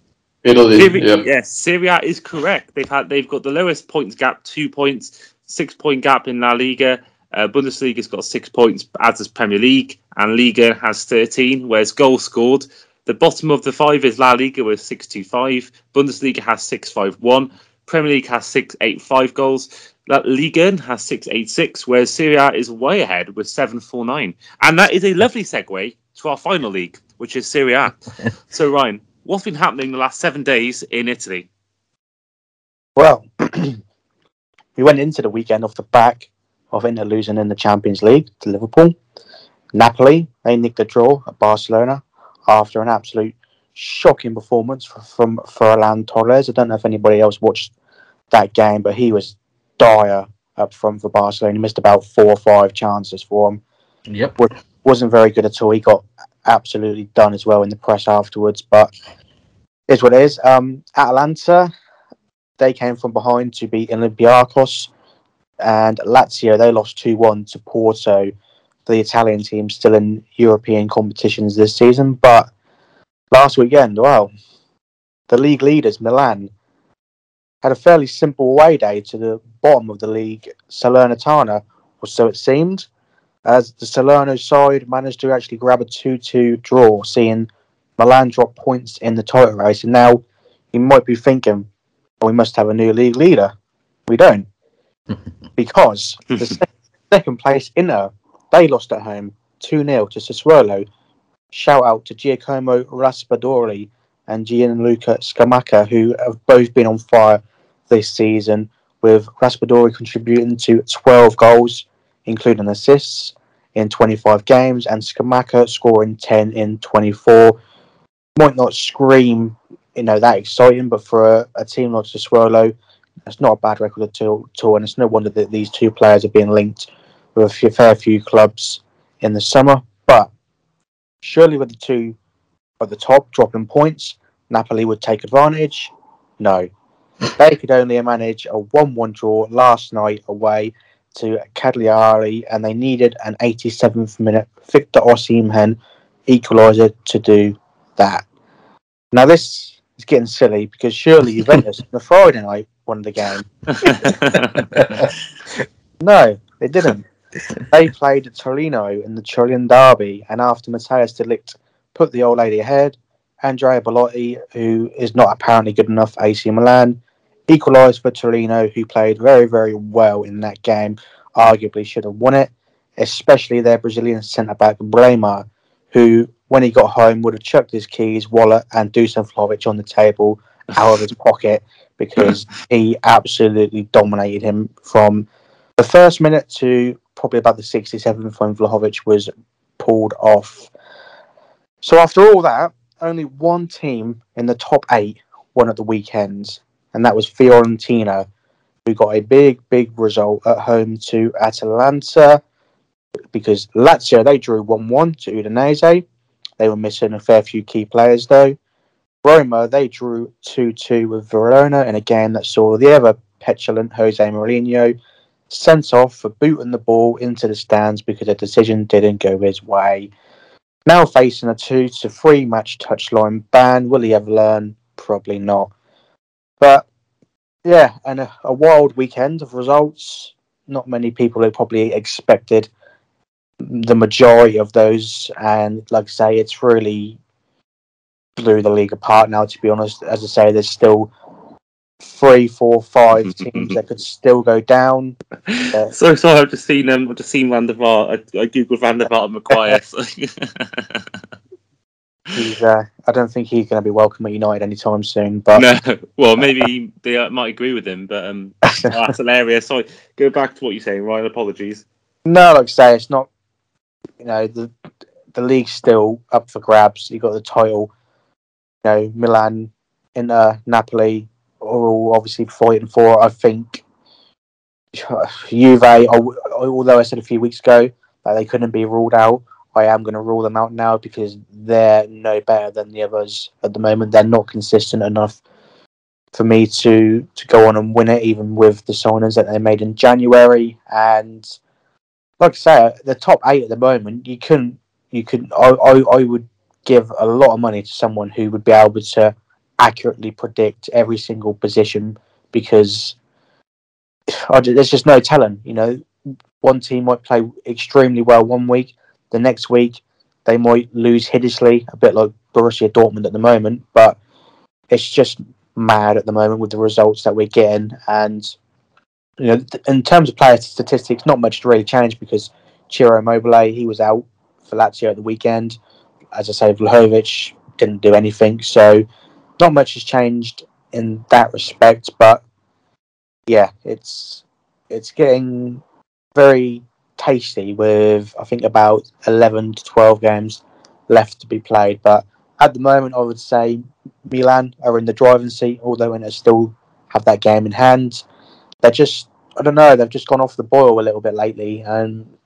Italy. Serie, Yep. Yes, Serie A is correct. They've had they've got the lowest points gap, two points, six point gap in La Liga. Uh, Bundesliga's got six points, as does Premier League, and Liga has thirteen. Whereas goals scored, the bottom of the five is La Liga with six two five. Bundesliga has six five one. Premier League has six eight five goals. La Liga has six eight six. Whereas Serie A is way ahead with seven four nine. And that is a lovely segue to our final league, which is Serie A. so Ryan, what's been happening the last seven days in Italy? Well, we went into the weekend off the back of Inter losing in the Champions League to Liverpool. Napoli, they nicked a draw at Barcelona after an absolute shocking performance from, from Ferran Torres. I don't know if anybody else watched that game, but he was dire up front for Barcelona. He missed about four or five chances for him. Yep. Wasn't very good at all. He got absolutely done as well in the press afterwards, but it's what it is. Um, Atalanta, they came from behind to beat Olympiacos, and Lazio they lost two one to Porto, the Italian team still in European competitions this season. But last weekend, well, the league leaders Milan had a fairly simple away day to the bottom of the league, Salernitana, or so it seemed, as the Salerno side managed to actually grab a 2 2 draw, seeing Milan drop points in the title race. And now you might be thinking, well, we must have a new league leader. We don't. because the second place Inter, they lost at home 2 0 to Sassuolo. Shout out to Giacomo Raspadori and Gianluca Scamacca, who have both been on fire this season, with Raspadori contributing to 12 goals, including assists in 25 games, and Scamacca scoring 10 in 24. Might not scream, you know, that exciting, but for a, a team like Sassuolo, it's not a bad record at all, at all, and it's no wonder that these two players are being linked with a few, fair few clubs in the summer. But surely with the two at the top dropping points, Napoli would take advantage. No, they could only manage a 1 1 draw last night away to Cagliari, and they needed an 87th minute Victor Osimhen equaliser to do that. Now, this is getting silly because surely Juventus on the Friday night won the game. No, they didn't. they played Torino in the Turin derby, and after Matthijs de Ligt put the old lady ahead, Andrea Bellotti, who is not apparently good enough AC Milan, equalised for Torino, who played very, very well in that game. Arguably should have won it, especially their Brazilian centre back Bremer, who, when he got home, would have chucked his keys, wallet, and Dusan Vlahovic on the table out of his pocket because he absolutely dominated him from the first minute to probably about the 67th when Vlahovic was pulled off. So after all that, only one team in the top eight won at the weekends, and that was Fiorentina, who got a big, big result at home to Atalanta because Lazio they drew 1 1 to Udinese. They were missing a fair few key players though. Roma they drew 2 2 with Verona in a game that saw the ever petulant Jose Mourinho sent off for booting the ball into the stands because a decision didn't go his way. Now facing a two to three match touchline ban, will he ever learn? Probably not. But yeah, and a, a wild weekend of results. Not many people had probably expected the majority of those, and like I say, it's really blew the league apart now. To be honest, as I say, there's still three, four, five teams that could still go down. Uh, so sorry, I've just seen um, I've just seen Van der Vaart. I, I googled Van der Vaart and Maguire. so- he's, uh, I don't think he's going to be welcome at United anytime soon. But no, well, maybe they uh, might agree with him, but um, oh, that's hilarious. Sorry, go back to what you're saying, Ryan. Apologies. No, like I say, it's not. You know, the the league's still up for grabs. You got the title. You know, Milan, Inter, Napoli are all obviously fighting for. it. I think Juve. Although I said a few weeks ago that they couldn't be ruled out, I am going to rule them out now because they're no better than the others at the moment. They're not consistent enough for me to to go on and win it, even with the signings that they made in January. And like I say, the top eight at the moment, you couldn't, you could, I, I, I would give a lot of money to someone who would be able to accurately predict every single position because there's just no telling. You know, one team might play extremely well one week, the next week they might lose hideously, a bit like Borussia Dortmund at the moment. But it's just mad at the moment with the results that we're getting, and you know, th- in terms of player statistics, not much to really change because Ciro Immobile he was out for Lazio at the weekend. As I say, Vlahovic didn't do anything, so not much has changed in that respect. But yeah, it's it's getting very tasty with I think about eleven to twelve games left to be played. But at the moment, I would say Milan are in the driving seat, although they still have that game in hand. They're just I don't know, they've just gone off the boil a little bit lately. And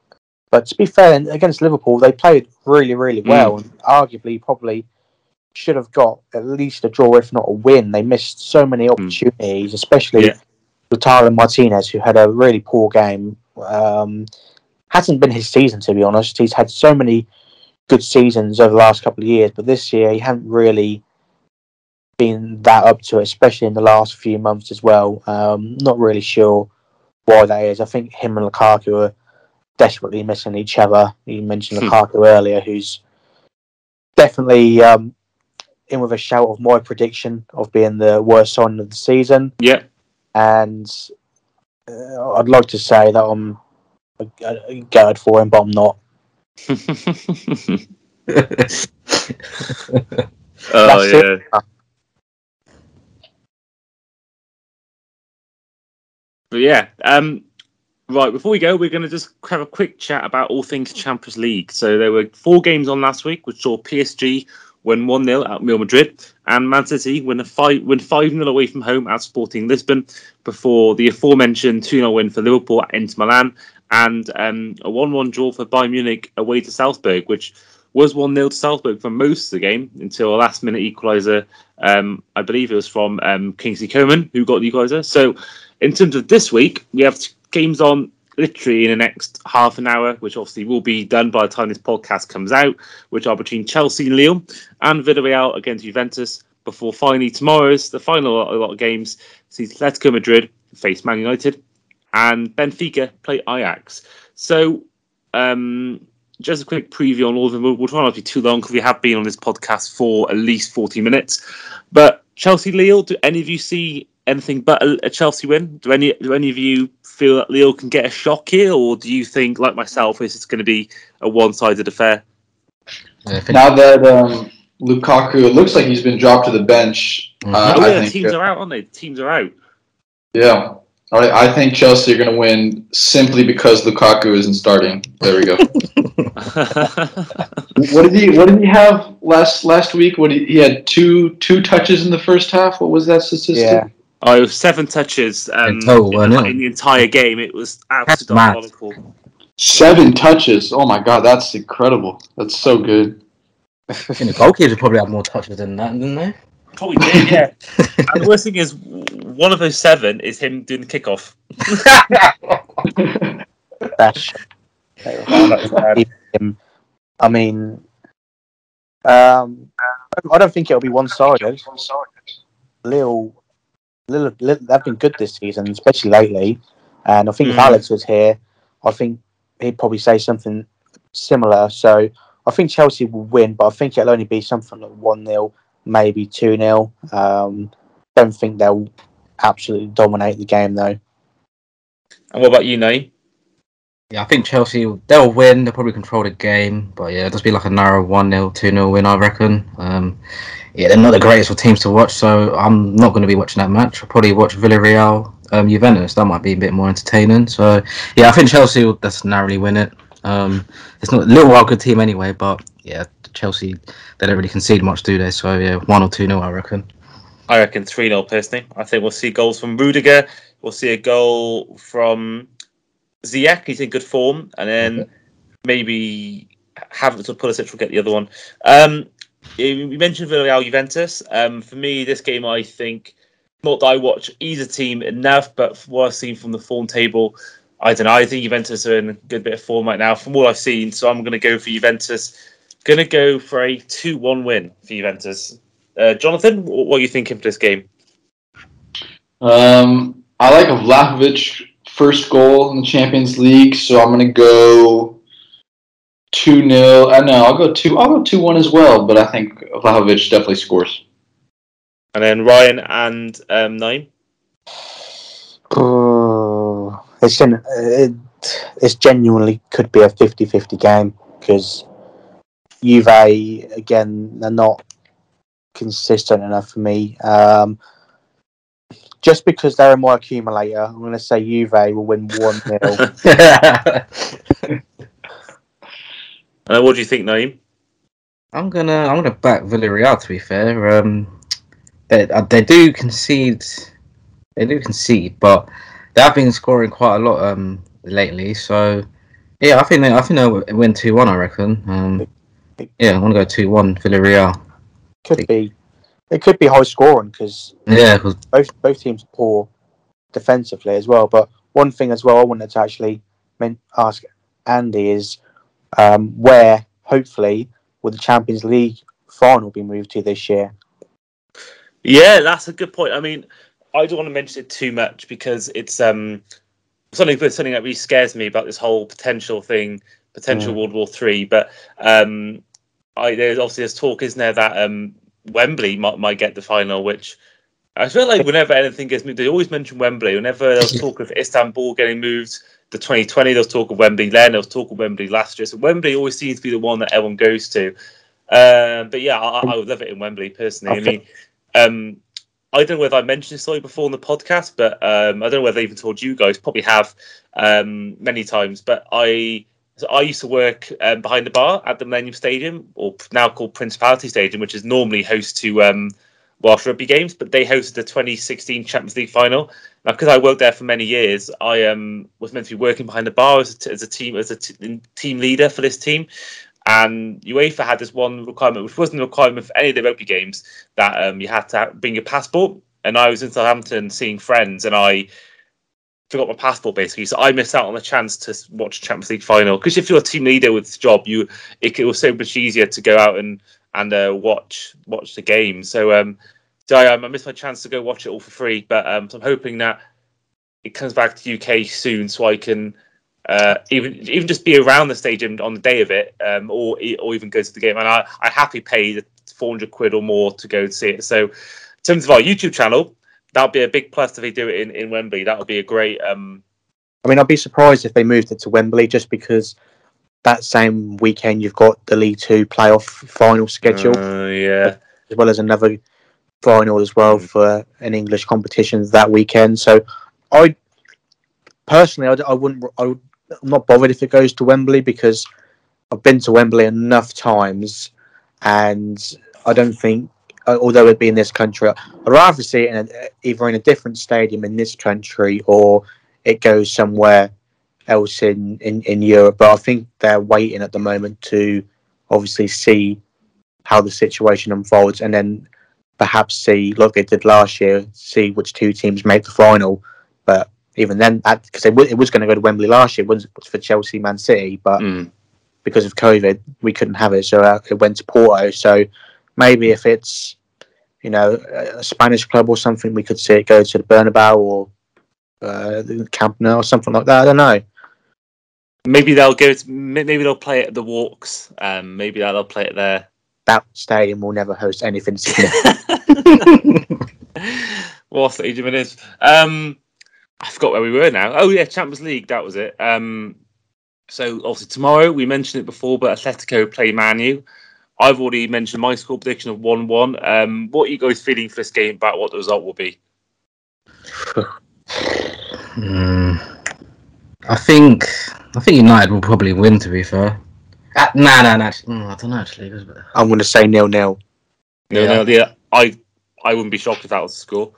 but to be fair, against Liverpool, they played really, really mm. well, and arguably probably should have got at least a draw, if not a win. They missed so many mm. opportunities, especially Yeah. Lautaro Martinez, who had a really poor game. Um, hasn't been his season, to be honest. He's had so many good seasons over the last couple of years, but this year he hadn't really been that up to it, especially in the last few months as well. Um, not really sure why that is. I think him and Lukaku are desperately missing each other. You mentioned Hmm. Lukaku earlier, who's definitely um, in with a shout of my prediction of being the worst signing of the season. Yeah. And uh, I'd like to say that I'm uh, guard for him, but I'm not. oh yeah. it. But yeah, um, right. Before we go, we're going to just have a quick chat about all things Champions League. So there were four games on last week, which saw PSG win one 0 at Real Madrid, and Man City win a five win five 0 away from home at Sporting Lisbon. Before the aforementioned two 0 win for Liverpool at Inter Milan, and um, a one one draw for Bayern Munich away to Salzburg, which was 1 0 to Salzburg for most of the game until a last minute equaliser. Um, I believe it was from um, Kingsley Coman who got the equaliser. So, in terms of this week, we have games on literally in the next half an hour, which obviously will be done by the time this podcast comes out, which are between Chelsea and Lille and Villarreal against Juventus. Before finally tomorrow's the final lot of games sees Atletico Madrid face Man United and Benfica play Ajax. So, um, just a quick preview on all of them. We'll, we'll try not to be too long because we have been on this podcast for at least 40 minutes. But Chelsea Lille, do any of you see anything but a, a Chelsea win? Do any do any of you feel that Lille can get a shock here, or do you think, like myself, is it's just going to be a one-sided affair? Yeah, I think- Now that um, Lukaku, it looks like he's been dropped to the bench. Mhm. Uh, oh I yeah, think, teams uh, are out, aren't they? Teams are out. Yeah. All right, I think Chelsea are going to win simply because Lukaku isn't starting. There we go. what did he What did he have last last week? What he, he had two two touches in the first half. What was that statistic? Yeah. Oh, it was seven touches um, In total, in, the, in the entire game. It was absolutely mad. diabolical. Seven touches. Oh my god, that's incredible. That's so good. I think the goalkeepers probably have more touches than that, didn't they? Probably did, yeah. and the worst thing is, one of those seven is him doing the kickoff. That's That's bad. him. I mean, um, I don't think it'll be one-sided. Lille, Lille, Lille, they've been good this season, especially lately. And I think if Mm. Alex was here, I think he'd probably say something similar. So I think Chelsea will win, but I think it'll only be something like 1 0, maybe 2 0. Um, don't think they'll absolutely dominate the game, though. And what about you, Nayim? Yeah, I think Chelsea they'll win. They'll probably control the game, but yeah, it'll just be like a narrow one 0 two 0 win, I reckon. Um, yeah, they're not the greatest of teams to watch, so I'm not going to be watching that match. I'll probably watch Villarreal, um, Juventus. That might be a bit more entertaining. So yeah, I think Chelsea will just narrowly win it. Um, it's not a little wild good team anyway, but yeah, Chelsea they don't really concede much, do they? So yeah, one or two 0 I reckon. I reckon 3 0 personally. I think we'll see goals from Rudiger. We'll see a goal from Ziyech. He's in good form. And then maybe Havertz or Pulisic will get the other one. Um, you mentioned Villarreal Juventus. Um, for me, this game, I think, not that I watch either team enough, but what I've seen from the form table, I don't know. I think Juventus are in a good bit of form right now from what I've seen. So I'm going to go for Juventus. Going to go for a 2 1 win for Juventus. Uh, Jonathan, what are you thinking for this game? Um, I like a Vlahovic first goal in the Champions League, so I'm gonna go two 0 I know I'll go two. I'll go two one as well, but I think Vlahovic definitely scores. And then Ryan and um, Nayim. Oh, it's gen- it, it's genuinely could be a 50-50 game because Juve again they're not consistent enough for me. Um, just because they're a more accumulator, I'm going to say Juve will win one 0 Uh, what do you think, Nayim? I'm gonna I'm gonna back Villarreal. To be fair, um, they uh, they do concede, they do concede, but they have been scoring quite a lot um lately. So yeah, I think they I think they'll win two one. I reckon. Um, yeah, I want to go two one Villarreal. Could be it could be high scoring because Yeah, 'cause- both both teams are poor defensively as well. But one thing as well, I wanted to actually men- ask Andy is um, where hopefully will the Champions League final be moved to this year? Yeah, that's a good point. I mean, I don't want to mention it too much because it's um something something that really scares me about this whole potential thing, potential Mm. World War Three. But um, I there's obviously there's talk, isn't there, that um Wembley might might get the final, which I feel like whenever anything gets moved, they always mention Wembley. Whenever there's talk of Istanbul getting moved to 2020, there's talk of Wembley then, there was talk of Wembley last year. So Wembley always seems to be the one that everyone goes to. Um, but yeah, I, I would love it in Wembley personally. I mean, um, I don't know whether I mentioned this story before on the podcast, but um, I don't know whether I even told you guys. Probably have um, many times. But I so I used to work um, behind the bar at the Millennium Stadium, or now called Principality Stadium, which is normally host to um, Welsh rugby games. But they hosted the 2016 Champions League final. Now, because I worked there for many years, I um, was meant to be working behind the bar as a, as a team as a t- team leader for this team. And UEFA had this one requirement, which wasn't a requirement for any of the rugby games, that um, you had to bring your passport. And I was in Southampton seeing friends, and I forgot my passport basically. So I missed out on the chance to watch Champions League final. Because if you're a team leader with this job, you it, it was so much easier to go out and and uh, watch watch the game. So um, so I, um, I missed my chance to go watch it all for free. But um, so I'm hoping that it comes back to UK soon, so I can uh, even even just be around the stadium on the day of it, um, or or even go to the game. And I I happily pay the 400 quid or more to go see it. So in terms of our YouTube channel, that'll be a big plus if they do it in, in Wembley. That would be a great. Um, I mean, I'd be surprised if they moved it to Wembley just because that same weekend you've got the League Two playoff final schedule. uh, yeah, as well as another final as well Mm. for an English competition that weekend. So, I personally, I, I wouldn't, I would, I'm not bothered if it goes to Wembley because I've been to Wembley enough times, and I don't think, although it'd be in this country, I'd rather see it in a, either in a different stadium in this country or it goes somewhere else in, in, in Europe. But I think they're waiting at the moment to obviously see how the situation unfolds and then perhaps see, like they did last year, see which two teams make the final. But even then, because it was going to go to Wembley last year, it was for Chelsea, Man City, but Mm. because of COVID, we couldn't have it, so uh, it went to Porto. So maybe if it's you know a Spanish club or something, we could see it go to the Bernabeu or uh, the Camp Nou or something like that. I don't know. maybe they'll go. To, maybe they'll play it at the Walks. Um, maybe they'll play it there. That stadium will never host anything what stadium it is? Um, I forgot where we were now. Oh yeah, Champions League. That was it. Um, so obviously tomorrow we mentioned it before, but Atletico play Manu. I've already mentioned my score prediction of one-one. Um, what are you guys feeling for this game about what the result will be? Hmm. I think I think United will probably win. To be fair, uh, nah, nah, nah. mm, I don't know actually. 'cause- I'm going to say nil nil. No, Yeah. no, yeah. I I wouldn't be shocked if that was the score.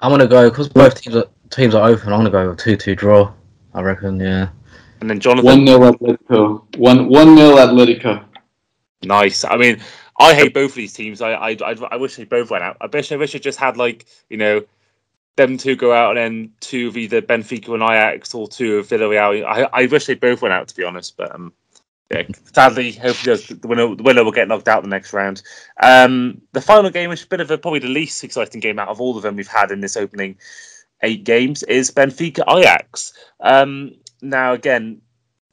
I'm gonna go because both teams are teams are open. I'm gonna go with two two draw. I reckon. Yeah. And then Jonathan, One 0 Atletico. One one 0 Atletico. Nice. I mean, I hate both of these teams. I, I, I, I wish they both went out. I wish, I wish I just had like you know, them two go out and then two of either Benfica and Ajax or two of Villarreal. I, I wish they both went out to be honest, but um, yeah. Sadly, hopefully the winner, the winner will get knocked out the next round. Um, the final game, which is a bit of a probably the least exciting game out of all of them we've had in this opening eight games, is Benfica Ajax. Um, now again,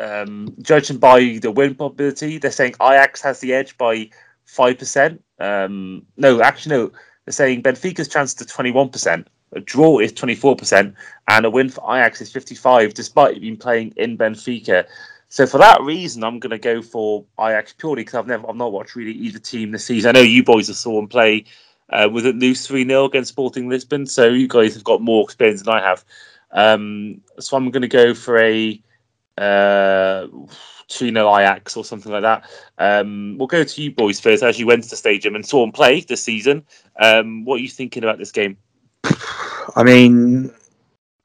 um, judging by the win probability, they're saying Ajax has the edge by five percent. Um, no, actually, no. They're saying Benfica's chance to twenty one percent. A draw is twenty four percent, and a win for Ajax is fifty five, despite being playing in Benfica. So for that reason, I'm going to go for Ajax purely because I've never, I've not watched really either team this season. I know you boys have saw them play. Uh, with it lose three 0 against Sporting Lisbon, so you guys have got more experience than I have. Um, so I'm going to go for a uh, 2 0 Ajax or something like that. Um, we'll go to you boys first, as you went to the stadium and saw them play this season. Um, what are you thinking about this game? I mean,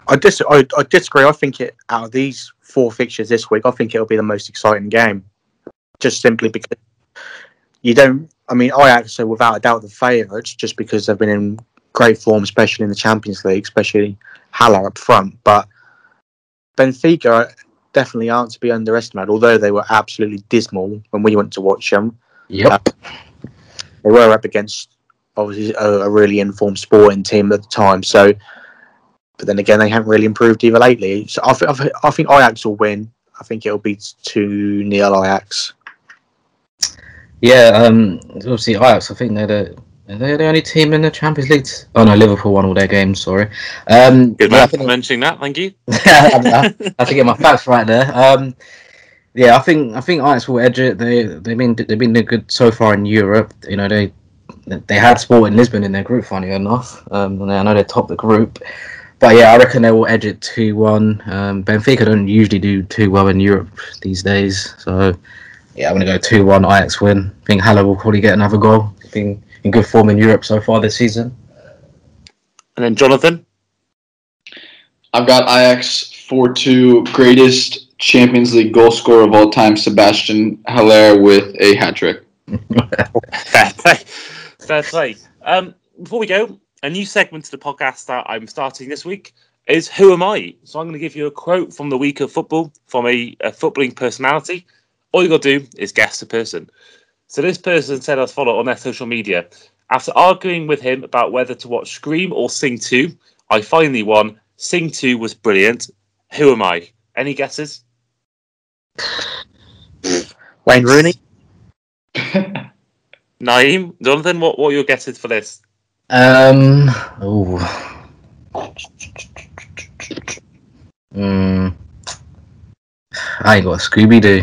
I dis I, I disagree. I think it out of these four fixtures this week, I think it'll be the most exciting game. Just simply because you don't I mean, Ajax are without a doubt the favourites just because they've been in great form, especially in the Champions League, especially Haller up front. But Benfica definitely aren't to be underestimated, although they were absolutely dismal when we went to watch them. Yep. They were up against obviously a, a really informed sporting team at the time. So, but then again, they haven't really improved either lately. So I, th- I, th- I think Ajax will win. I think it'll be two nil Ajax. Yeah, um, obviously Ajax. I think they're the they're the only team in the Champions League. Oh no, Liverpool won all their games. Sorry. Um, Good I man for mentioning that. Thank you. I have to get my facts right there. Um, yeah, I think I think Ajax will edge it. They they've been they've been good so far in Europe. You know they they had Sporting Lisbon in their group, funny enough. Um, and I know they topped the group, but yeah, I reckon they will edge it two one. Um, Benfica don't usually do too well in Europe these days, so yeah, I'm gonna go two one. Ajax win. I think Haller will probably get another goal. He's been in good form in Europe so far this season. And then Jonathan. I've got Ajax 4 2, greatest Champions League goal scorer of all time, Sebastian Haller, with a hat trick. Fair play. Fair play. Um, before we go, a new segment to the podcast that I'm starting this week is Who Am I? So I'm going to give you a quote from the week of football from a, a footballing personality. All you got to do is guess the person. So this person said us follow on their social media. After arguing with him about whether to watch Scream or Sing 2, I finally won. Sing 2 was brilliant. Who am I? Any guesses? Wayne Rooney. Nayim? Jonathan, what, what are your guesses for this? Um. Oh. Mm. I ain't got a Scooby Doo.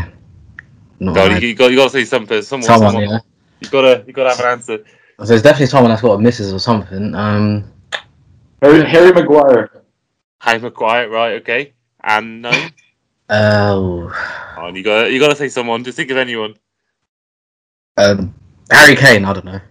No, No, you, you got you got to say something. Someone, someone, someone. yeah. You gotta you gotta have an answer. So there's definitely someone that's got a missus or something. Um. Harry, Harry Maguire. Harry Maguire, right? Okay, and no. Oh. Oh, and you got you got to say someone. Just think of anyone. Um. Harry Kane. I don't know.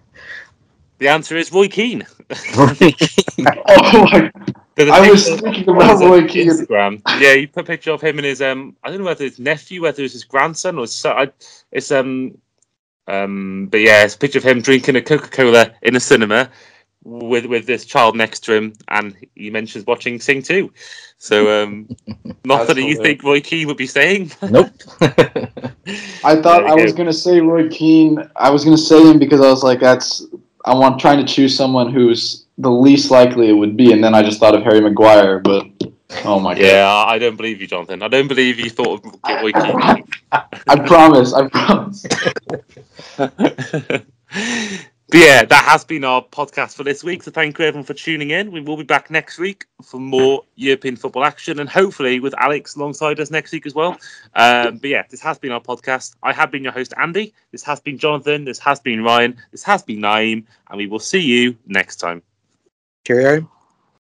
The answer is Roy Keane. Oh my! I was thinking about Roy Keane. Instagram. Yeah, you put a picture of him and his um. I don't know whether it's nephew, whether it's his grandson or his son. I, it's um um. But yeah, it's a picture of him drinking a Coca Cola in a cinema with with this child next to him, and he mentions watching Sing too. So um, not that you think Roy Keane would be saying. Nope. I thought I you was gonna say Roy Keane. I was gonna say him because I was like, that's. I want trying to choose someone who's the least likely it would be, and then I just thought of Harry Maguire. But oh my god! Yeah, I I don't believe you, Jonathan. I don't believe you thought of Roy Keane. I promise. I promise. but yeah, that has been our podcast for this week. So thank you everyone for tuning in. We will be back next week for more European football action and hopefully with Alex alongside us next week as well. Um, but yeah, this has been our podcast. I have been your host, Andy. This has been Jonathan. This has been Ryan. This has been Nayim. And we will see you next time. Cheerio.